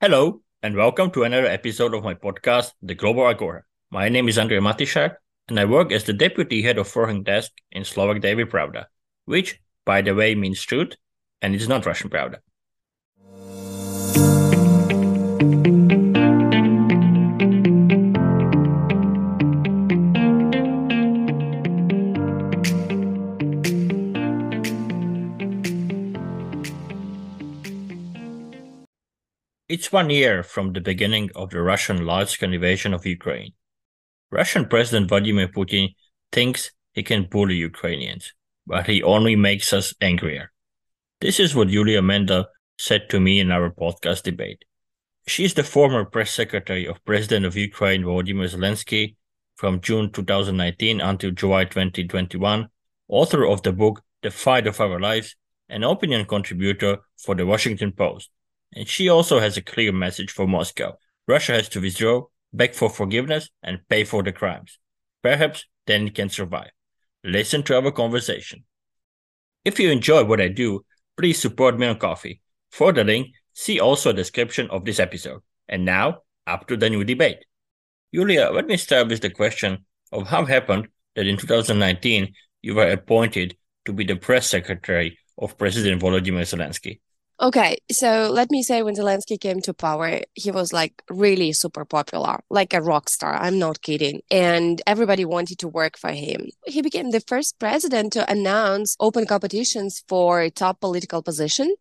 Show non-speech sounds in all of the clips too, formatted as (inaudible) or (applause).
Hello, and welcome to another episode of my podcast, The Global Agora. My name is Andrej Matišak, and I work as the deputy head of foreign desk in Slovak Daily Pravda, which, by the way, means truth, and it's not Russian Pravda. It's one year from the beginning of the Russian large-scale invasion of Ukraine. Russian President Vladimir Putin thinks he can bully Ukrainians, but he only makes us angrier. This is what Iuliia Mendel said to me in our podcast debate. She is the former press secretary of President of Ukraine Volodymyr Zelensky from June 2019 until July 2021, author of the book The Fight of Our Lives, and opinion contributor for the Washington Post. And she also has a clear message for Moscow. Russia has to withdraw, beg for forgiveness, and pay for the crimes. Perhaps then it can survive. Listen to our conversation. If you enjoy what I do, please support me on Ko-fi. For the link, see also a description of this episode. And now, up to the new debate. Julia, let me start with the question of how happened that in 2019 you were appointed to be the press secretary of President Volodymyr Zelensky. Okay, so let me say when Zelensky came to power, he was like really super popular, like a rock star. I'm not kidding. And everybody wanted to work for him. He became the first president to announce open competitions for top political positions,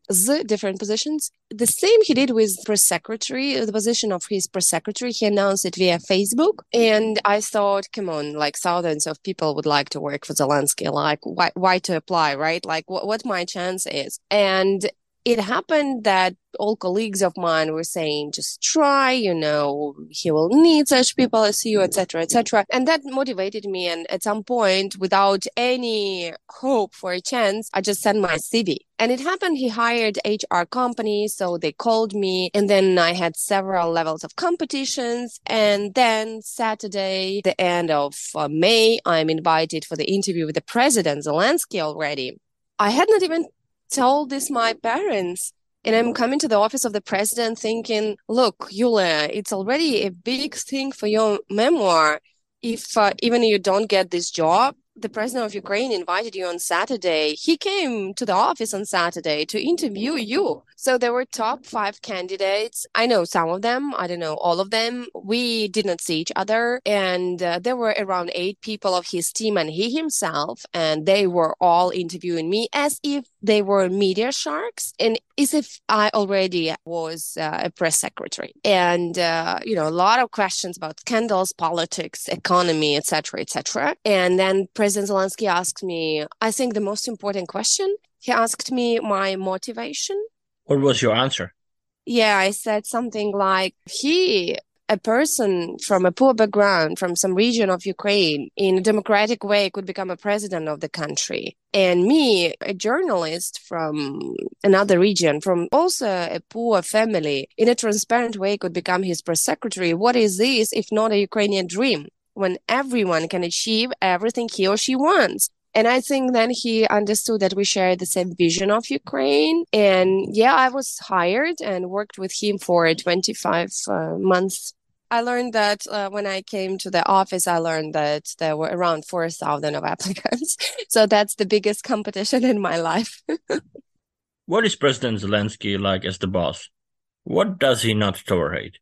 different positions. The same he did with press secretary, the position of his press secretary. He announced it via Facebook. And I thought, come on, like thousands of people would like to work for Zelensky. Like, why, why to apply, right? Like, what, what my chance is. And it happened that all colleagues of mine were saying just try you know he will need such people as you etc etc and that motivated me. And at some point without any hope for a chance i just sent my cv and it happened he hired hr company so they called me. And then i had several levels of competitions. And then saturday the end of uh, may i'm invited for the interview with the president zelensky already. I had not even told this my parents and I'm coming to the office of the president thinking, look, Yulia, it's already a big thing for your memoir. If uh, even you don't get this job, the president of Ukraine invited you on Saturday. He came to the office on Saturday to interview you. So there were top five candidates. I know some of them. I don't know all of them. We did not see each other. And uh, there were around eight people of his team and he himself. And they were all interviewing me as if they were media sharks and as if I already was uh, a press secretary. And, uh, you know, a lot of questions about scandals, politics, economy, etc., etc. And then President Zelensky asked me, I think the most important question. He asked me my motivation. What was your answer? Yeah, I said something like he a person from a poor background from some region of Ukraine in a democratic way could become a president of the country. And me, a journalist from another region, from also a poor family, in a transparent way could become his press secretary. What is this if not a Ukrainian dream? When everyone can achieve everything he or she wants. And I think then he understood that we share the same vision of Ukraine. And yeah, I was hired and worked with him for 25 uh, months. I learned that uh, when I came to the office, I learned that there were around 4,000 of (laughs) applicants. so that's the biggest competition in my life. what is President Zelensky like as the boss? What does he not tolerate?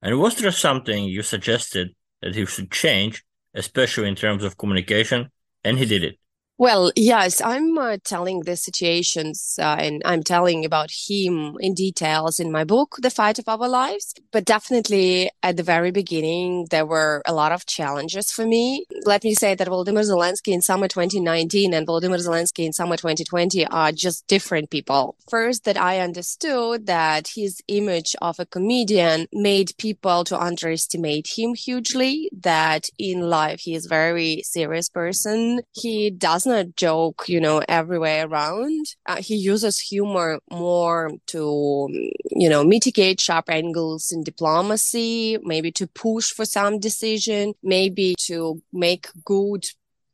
And was there something you suggested that he should change, especially in terms of communication, and he did it? Well, yes, I'm uh, telling the situations uh, and I'm telling about him in details in my book, The Fight of Our Lives. But definitely at the very beginning, there were a lot of challenges for me. Let me say that Volodymyr Zelensky in summer 2019 and Volodymyr Zelensky in summer 2020 are just different people. First, that I understood that his image of a comedian made people to underestimate him hugely, that in life he is a very serious person. He doesn't a joke, you know, everywhere around. Uh, he uses humor more to, you know, mitigate sharp angles in diplomacy, maybe to push for some decision, maybe to make good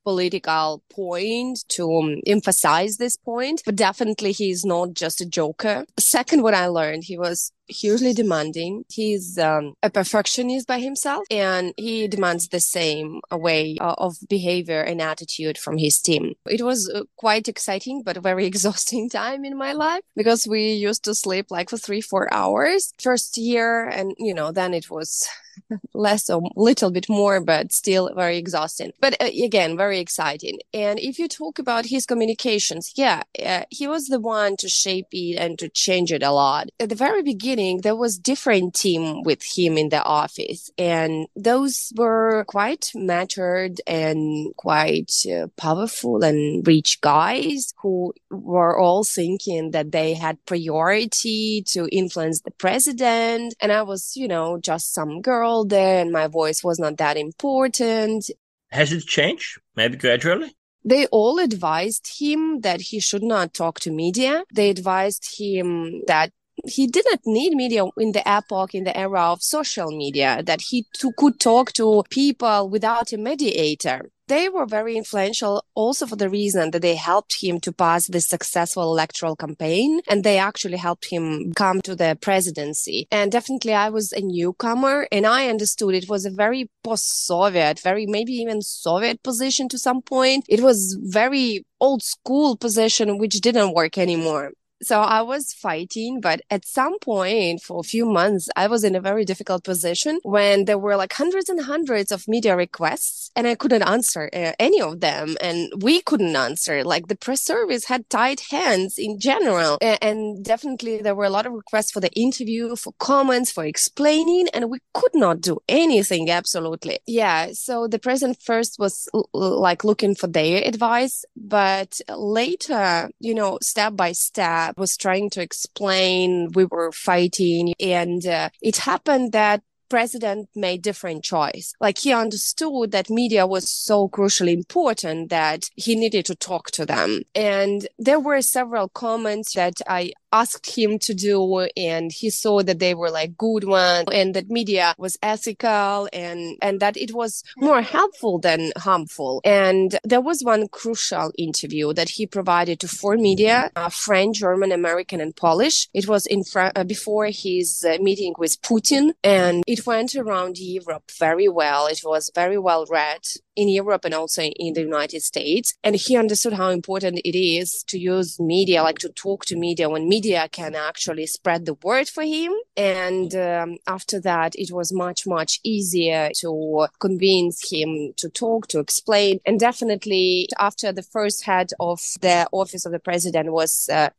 political point to um, emphasize this point, but definitely he's not just a joker. Second, what I learned, he was hugely demanding. He's um, a perfectionist by himself, and he demands the same way uh, of behavior and attitude from his team. It was uh, quite exciting, but very (laughs) exhausting time in my life because we used to sleep like for three, four hours first year, and you know, then it was (laughs) less or little bit more, but still very exhausting. But uh, again, very exciting. And if you talk about his communications, yeah, uh, he was the one to shape it and to change it a lot. At the very beginning, there was different team with him in the office, and those were quite matured and quite uh, powerful and rich guys who were all thinking that they had priority to influence the president. And I was, you know, just some girl there and my voice was not that important. Has it changed? Maybe gradually? They all advised him that he should not talk to media. They advised him that he didn't need media in the epoch, in the era of social media, that he t- could talk to people without a mediator they were very influential also for the reason that they helped him to pass this successful electoral campaign and they actually helped him come to the presidency. And definitely I was a newcomer and I understood it was a very post-Soviet, very maybe even Soviet position to some point. It was very old school position which didn't work anymore. So I was fighting, but at some point for a few months, I was in a very difficult position when there were like hundreds and hundreds of media requests and I couldn't answer uh, any of them. And we couldn't answer. Like the press service had tight hands in general. And, and definitely there were a lot of requests for the interview, for comments, for explaining, and we could not do anything. Absolutely. Yeah. So the president first was l- like looking for their advice, but later, you know, step by step, was trying to explain we were fighting and uh, it happened that president made different choice. Like he understood that media was so crucially important that he needed to talk to them. And there were several comments that I asked him to do and he saw that they were like good ones and that media was ethical and and that it was more helpful than harmful. And there was one crucial interview that he provided to four media uh, french german american and polish. It was in fr- uh, before his uh, meeting with putin and it went around europe very well. It was very well read in Europe and also in the United States. And he understood how important it is to use media, like to talk to media when media can actually spread the word for him. And um, after that, it was much, much easier to convince him to talk, to explain. And definitely after the first head of the office of the president was uh,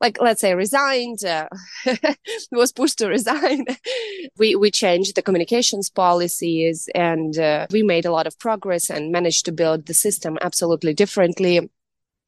like let's say resigned uh, (laughs) was pushed to resign (laughs) we we changed the communications policies and uh, we made a lot of progress and managed to build the system absolutely differently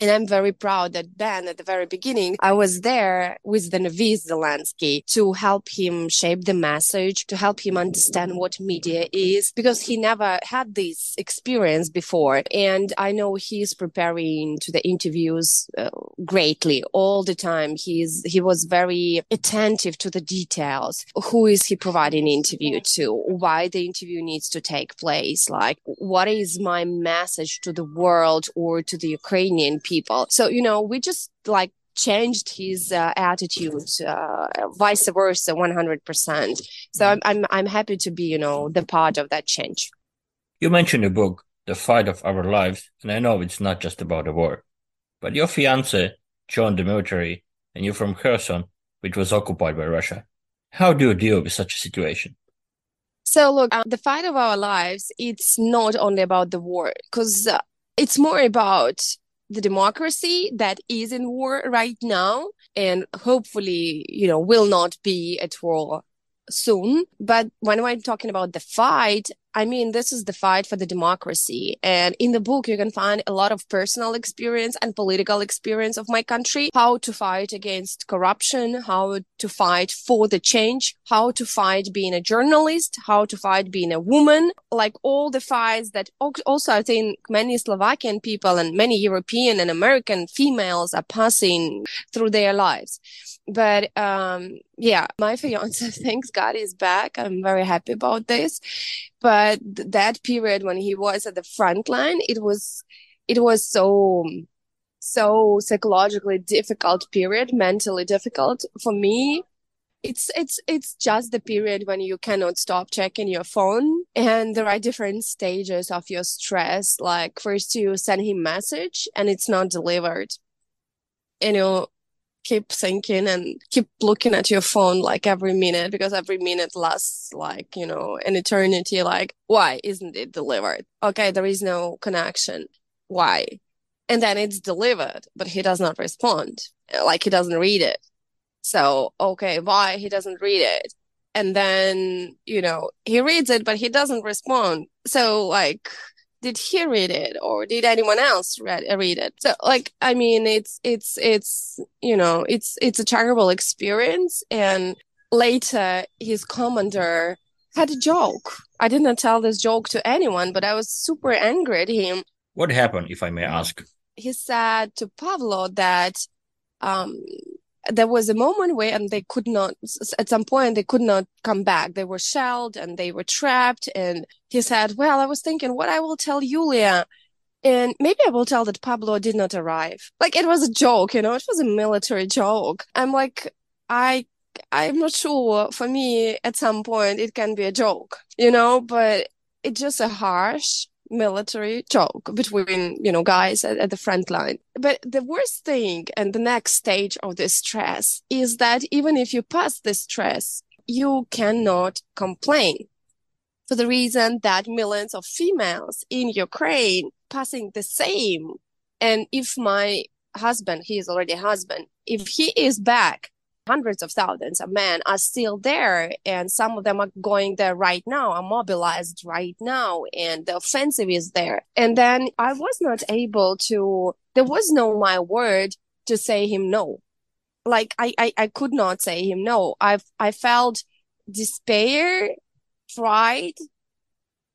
and I'm very proud that Ben, at the very beginning, I was there with the Navis Zelensky to help him shape the message, to help him understand what media is, because he never had this experience before. And I know he's preparing to the interviews uh, greatly all the time. He's, he was very attentive to the details. Who is he providing interview to? Why the interview needs to take place? Like, what is my message to the world or to the Ukrainian people. So, you know, we just like changed his uh, attitude, uh, vice versa, 100%. So I'm, I'm, I'm happy to be, you know, the part of that change. You mentioned a book, The Fight of Our Lives, and I know it's not just about the war, but your fiance joined the military and you're from Kherson, which was occupied by Russia. How do you deal with such a situation? So look, uh, the fight of our lives, it's not only about the war because uh, it's more about the democracy that is in war right now and hopefully, you know, will not be at war soon. But when I'm talking about the fight, I mean, this is the fight for the democracy. And in the book, you can find a lot of personal experience and political experience of my country, how to fight against corruption, how to fight for the change, how to fight being a journalist, how to fight being a woman, like all the fights that also I think many Slovakian people and many European and American females are passing through their lives but um yeah my (laughs) fiance thanks god is back. I'm very happy about this. But that period when he was at the front line it was it was so so psychologically difficult period mentally difficult. For me it's it's it's just the period when you cannot stop checking your phone and there are different stages of your stress. Like first you send him message and it's not delivered. You keep thinking and keep looking at your phone like every minute because every minute lasts like you know an eternity. Like why isn't it delivered? Okay there is no connection. Why? And then it's delivered but he does not respond. Like he doesn't read it. So, okay, why he doesn't read it? And then, you know, he reads it, but he doesn't respond. So, like, did he read it or did anyone else read, read it? So, like, I mean, it's, it's, it's, you know, it's, it's a terrible experience. And later, his commander had a joke. I did not tell this joke to anyone, but I was super angry at him. What happened, if I may ask? He said to Pavlo that um, there was a moment where and they could not at some point they could not come back. They were shelled and they were trapped and he said well i was thinking what i will tell julia and maybe i will tell that Pavlo did not arrive. Like it was a joke you know it was a military joke. I'm like i i'm not sure. For me at some point it can be a joke you know but it's just a harsh military joke between you know guys at, at, the front line. But the worst thing and the next stage of this stress is that even if you pass this stress you cannot complain for the reason that millions of females in ukraine passing the same. And if my husband he is already a husband if he is back hundreds of thousands of men are still there and some of them are going there right now are mobilized right now and the offensive is there. And then i was not able to there was no my word to say him no. Like i i, I could not say him no. I i felt despair pride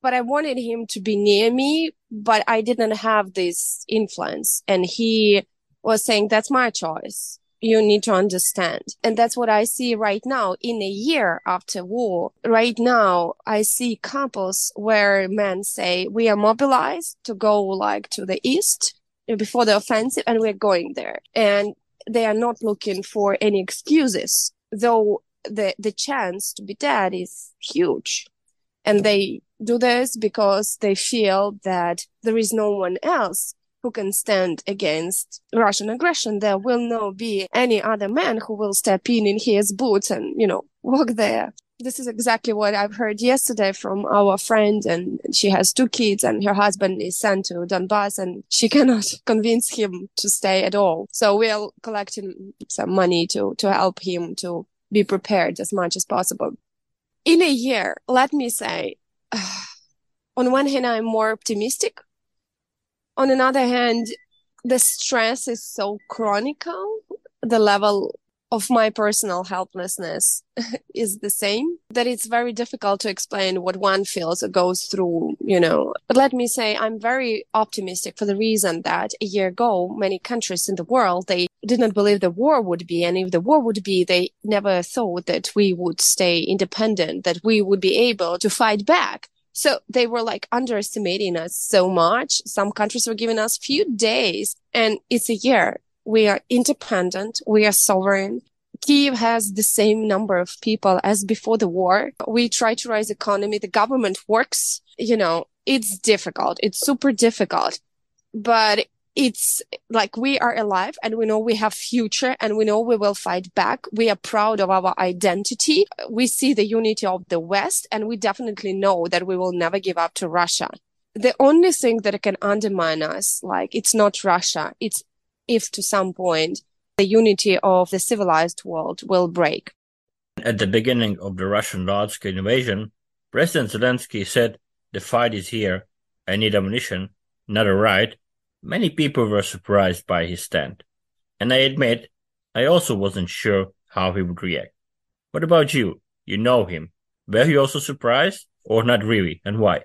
but i wanted him to be near me but i didn't have this influence. And he was saying that's my choice you need to understand. And that's what I see right now in a year after war. Right now, I see couples where men say, we are mobilized to go like to the east before the offensive and we're going there. And they are not looking for any excuses, though the, the chance to be dead is huge. And they do this because they feel that there is no one else who can stand against Russian aggression. There will not be any other man who will step in in his boots and, you know, walk there. This is exactly what I've heard yesterday from our friend, and she has two kids, and her husband is sent to Donbass, and she (laughs) cannot convince him to stay at all. So we're collecting some money to to help him to be prepared as much as possible. In a year, let me say, (sighs) on one hand, I'm more optimistic on another hand, the stress is so chronical. The level of my personal helplessness (laughs) is the same that it's very difficult to explain what one feels or goes through, you know. But let me say, I'm very optimistic for the reason that a year ago, many countries in the world, they did not believe the war would be. And if the war would be, they never thought that we would stay independent, that we would be able to fight back. So they were like underestimating us so much. Some countries were giving us few days and it's a year. We are independent. We are sovereign. Kiev has the same number of people as before the war. We try to raise economy. The government works. You know, it's difficult. It's super difficult, but it's like we are alive and we know we have future and we know we will fight back. We are proud of our identity. We see the unity of the West and we definitely know that we will never give up to Russia. The only thing that can undermine us, like it's not Russia. It's if to some point the unity of the civilized world will break. At the beginning of the Russian large scale invasion, President Zelensky said, the fight is here. I need ammunition, not a right Many people were surprised by his stand, and I admit I also wasn't sure how he would react. What about you? You know him. Were you also surprised, or not really, and why?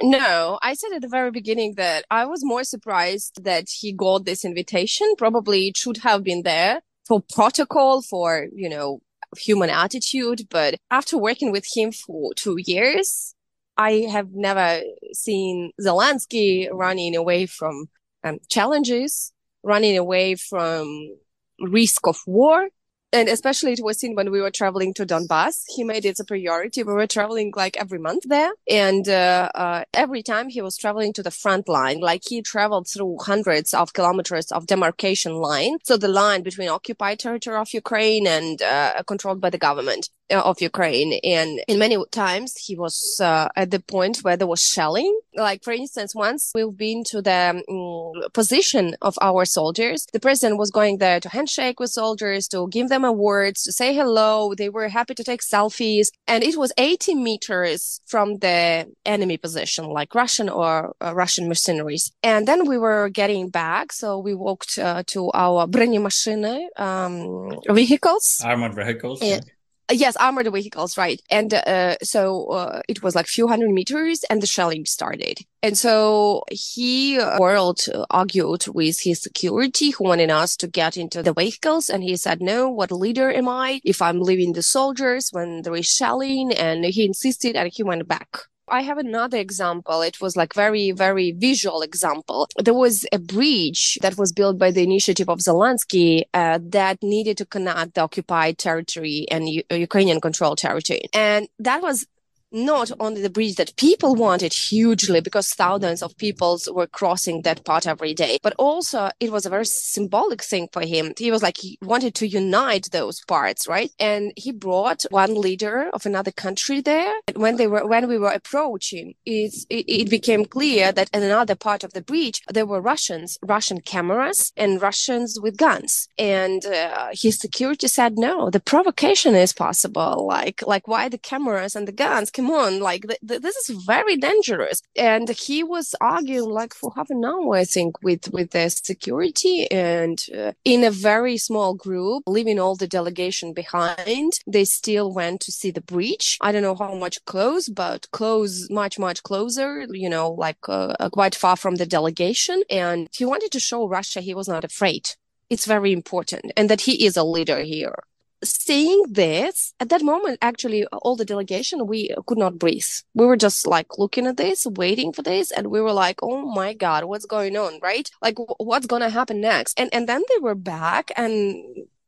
No, I said at the very beginning that I was more surprised that he got this invitation. Probably it should have been there for protocol, for, you know, human attitude. But after working with him for two years, I have never seen Zelensky running away from um, challenges, running away from risk of war. and especially it was seen when we were traveling to Donbass. He made it a priority. We were traveling like every month there, and uh, uh, every time he was traveling to the front line, like he traveled through hundreds of kilometers of demarcation line, so the line between occupied territory of Ukraine and uh, controlled by the government of Ukraine. And in many times he was uh, at the point where there was shelling. Like for instance, once we've been to the um, position of our soldiers, the president was going there to handshake with soldiers, to give them awards, to say hello. They were happy to take selfies. And it was 80 meters from the enemy position, like Russian or uh, Russian mercenaries. And then we were getting back. So we walked uh, to our бронемашины um, vehicles. Armored vehicles. And, yes armored vehicles right. And uh, so uh, it was like few hundred meters and the shelling started. And so he uh, world argued with his security who wanted us to get into the vehicles. And he said no what leader am i? If i'm leaving the soldiers when there is shelling. And he insisted and he went back I have another example. It was like very, very visual example. There was a bridge that was built by the initiative of Zelensky uh, that needed to connect the occupied territory and U- Ukrainian controlled territory. And that was not only the bridge that people wanted hugely because thousands of people were crossing that part every day, but also it was a very symbolic thing for him. He was like, he wanted to unite those parts, right? And he brought one leader of another country there. And when they were, when we were approaching, it, it became clear that in another part of the bridge, there were Russians, Russian cameras and Russians with guns. And uh, his security said, no, the provocation is possible. Like, like why the cameras and the guns? On, like th- th- this is very dangerous. And he was arguing like for half an hour, I think, with with the security and uh, in a very small group, leaving all the delegation behind. They still went to see the breach. I don't know how much close, but close, much much closer. You know, like uh, uh quite far from the delegation. And he wanted to show Russia he was not afraid. It's very important, and that he is a leader here seeing this at that moment actually all the delegation we could not breathe. We were just like looking at this waiting for this and we were like oh my god what's going on right? Like what's gonna happen next? And and then they were back and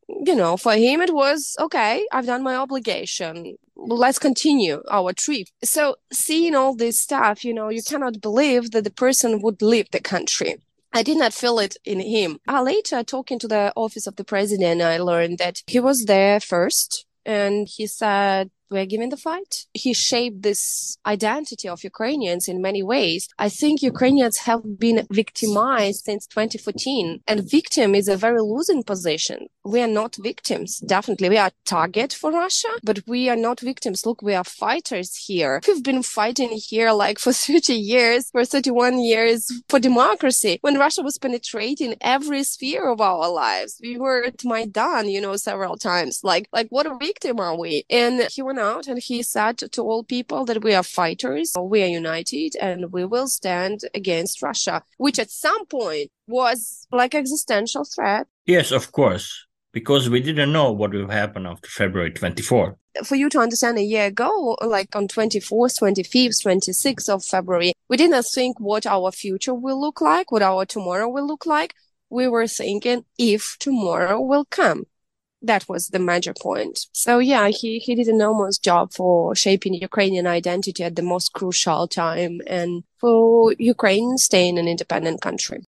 you know for him it was okay i've done my obligation. Let's continue our trip. So seeing all this stuff you know you cannot believe that the person would leave the country I did not feel it in him. Uh, later, talking to the office of the president, I learned that he was there first and he said we're giving the fight. He shaped this identity of Ukrainians in many ways. I think Ukrainians have been victimized since 2014 and victim is a very losing position. We are not victims. Definitely we are target for Russia, but we are not victims. Look, we are fighters here. We've been fighting here like for (laughs) 30 years, for 31 years for democracy when Russia was penetrating every sphere of our lives. We were at Maidan, you know, several times. Like, like what a victim are we? And he went out and he said to all people that we are fighters, we are united, and we will stand against Russia, which at some point was like existential threat. Yes, of course, because we didn't know what will happen after February 24. For you to understand a year ago, like on 24th, 25th, 26th of February, we didn't think what our future will look like, what our tomorrow will look like. We were thinking if tomorrow will come that was the major point. So yeah, he, he did an enormous job for shaping Ukrainian identity at the most crucial time and for Ukraine staying an independent country.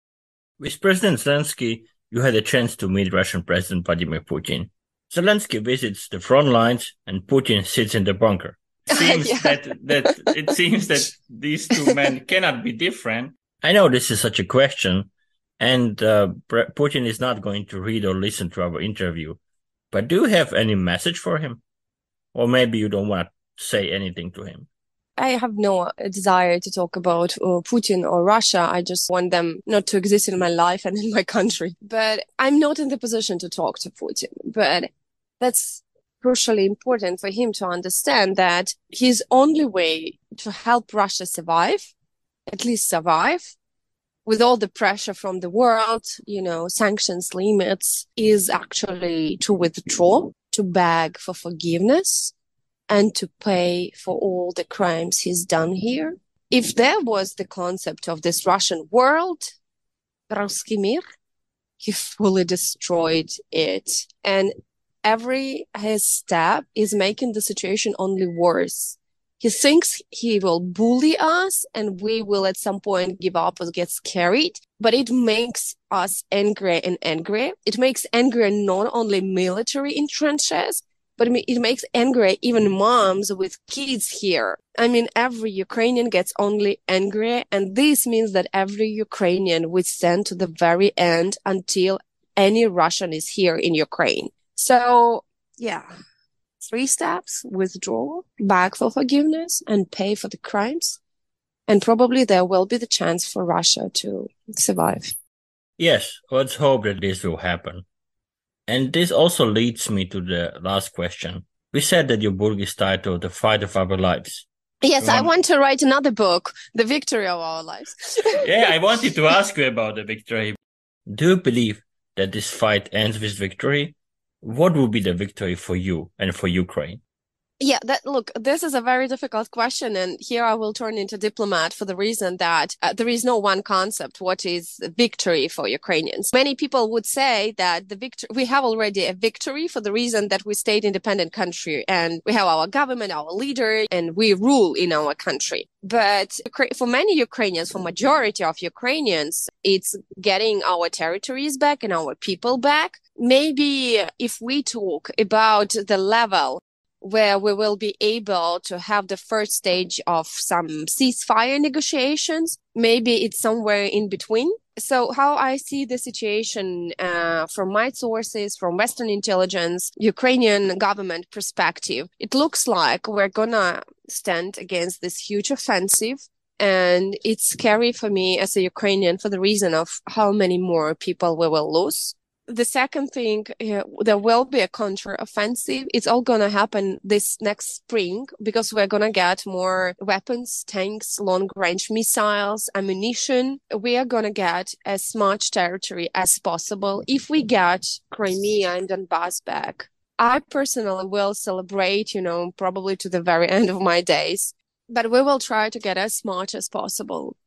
With President Zelensky, you had a chance to meet Russian President Vladimir Putin. Zelensky visits the front lines and Putin sits in the bunker. (laughs) It seems yeah. that, that it seems that these two men cannot be different. I know this is such a question, and uh, Putin is not going to read or listen to our interview. But do you have any message for him? Or maybe you don't want to say anything to him? I have no desire to talk about uh, Putin or Russia. I just want them not to exist in my life and (laughs) in my country. But I'm not in the position to talk to Putin. But that's crucially important for him to understand that his only way to help Russia survive, at least survive, with all the pressure from the world, you know, sanctions limits is actually to withdraw, to beg for forgiveness and to pay for all the crimes he's done here. If there was the concept of this Russian world, Ruski Mir, he fully destroyed it. And every his step is making the situation only worse. He thinks he will bully us and we will at some point give up or get scared, but it makes us angry and angry. It makes angry not only military in trenches, but it makes angry even moms with kids here. I mean, every Ukrainian gets only angry. And this means that every Ukrainian would stand to the very end until any Russian is here in Ukraine. So yeah, three steps, withdraw, beg for forgiveness and pay for the crimes. And probably there will be the chance for Russia to survive. Yes, let's hope that this will happen. And this also leads me to the last question. We said that your book is titled The Fight of Our Lives. Yes, want... I um, want to write another book, The Victory of Our Lives. (laughs) yeah, I wanted to ask you about the victory. Do you believe that this fight ends with victory? What will be the victory for you and for Ukraine? Yeah, that look, this is a very difficult question. And here I will turn into diplomat for the reason that uh, there is no one concept. What is victory for Ukrainians? Many people would say that the victory, we have already a victory for the reason that we stayed independent country and we have our government, our leader, and we rule in our country. But for many Ukrainians, for majority of Ukrainians, it's getting our territories back and our people back. Maybe if we talk about the level where we will be able to have the first stage of some ceasefire negotiations. Maybe it's somewhere in between. So how I see the situation uh, from my sources, from Western intelligence, Ukrainian government perspective, it looks like we're gonna stand against this huge offensive. And it's scary for me as a Ukrainian for the reason of how many more people we will lose the second thing, uh, there will be a counter offensive. It's all going to happen this next spring because we're going to get more weapons, tanks, long range missiles, ammunition. We are going to get as much territory as possible. If we get Crimea and Donbass back, I personally will celebrate, you know, probably to the very (laughs) end of my days, but we will try to get as much as possible.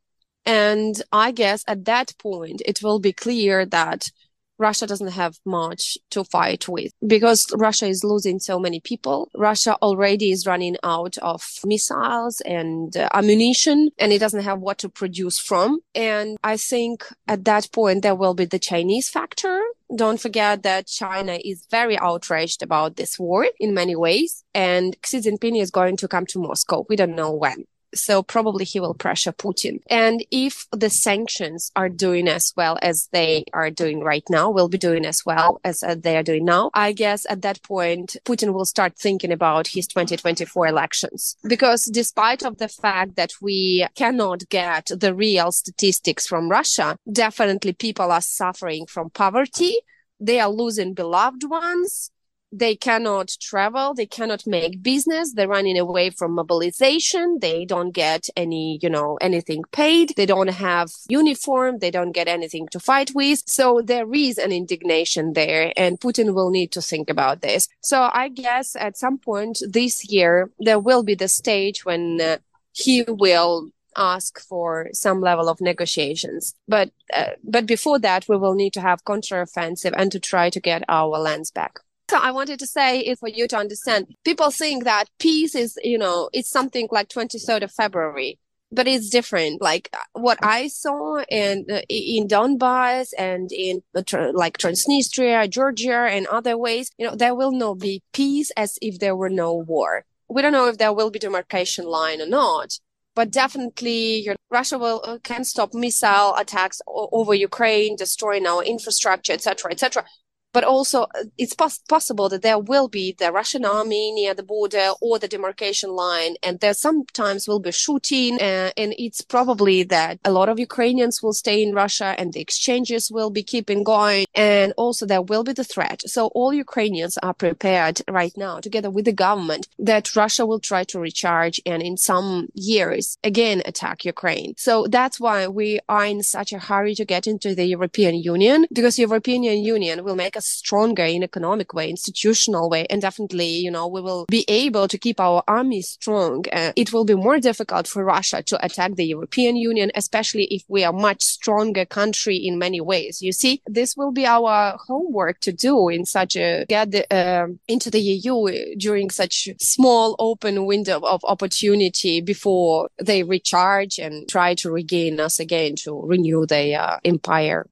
And I guess at that point, it will be clear that Russia doesn't have much to fight with because Russia is losing so many people. Russia already is running out of missiles and uh, ammunition and it doesn't have what to produce from. And I think at that point, there will be the Chinese factor. Don't forget that China is very outraged about this war in many ways. And Xi Jinping is going to come to Moscow. We don't know when. So probably he will pressure Putin. And if the sanctions are doing as well as they are doing right now, will be doing as well as uh, they are doing now, I guess at that point, Putin will start thinking about his 2024 elections. Because despite of the fact that we cannot get the real statistics from Russia, definitely people are suffering from poverty. They are losing beloved ones they cannot travel they cannot make business they're running away from mobilization they don't get any you know anything paid they don't have uniform they don't get anything to fight with so there is an indignation there and putin will need to think about this so i guess at some point this year there will be the stage when uh, he will ask for some level of negotiations. But uh, but before that, we will need to have counteroffensive and to try to get our lands back. I wanted to say is for you to understand. People think that peace is, you know, it's something like 23rd of February, but it's different. Like what I saw in in Donbass and in like Transnistria, Georgia, and other ways, you know, there will not be peace as if there were no war. We don't know if there will be demarcation line or not, but definitely Russia will uh, can stop missile attacks over Ukraine, destroying our infrastructure, etc., etc but also uh, it's pos- possible that there will be the Russian army near the border or the demarcation line, and there sometimes will be shooting, uh, and it's probably that a lot of Ukrainians will stay in Russia, and the exchanges will be keeping going, and also there will be the threat. So all Ukrainians are prepared right now, together with the government, that Russia will try to recharge and in some years again attack Ukraine. So that's why we are in such a hurry to get into the European Union because European Union will make us us stronger in economic way, institutional way, and definitely, you know, we will be able to keep our army strong. Uh, it will be more difficult for Russia to attack the European Union, especially if we are much stronger country in many ways. You see, this will be our homework to do in such a get uh, into the EU during such small open window of opportunity before they recharge and try to regain us again to renew their uh, empire.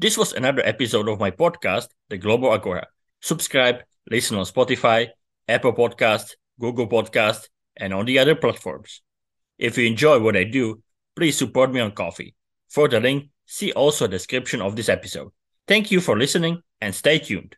This was another episode of my podcast, The Global Agora. Subscribe, listen on Spotify, Apple Podcast, Google Podcast, and on the other platforms. If you enjoy what I do, please support me on Ko-fi. For the link, see also the description of this episode. Thank you for listening and stay tuned.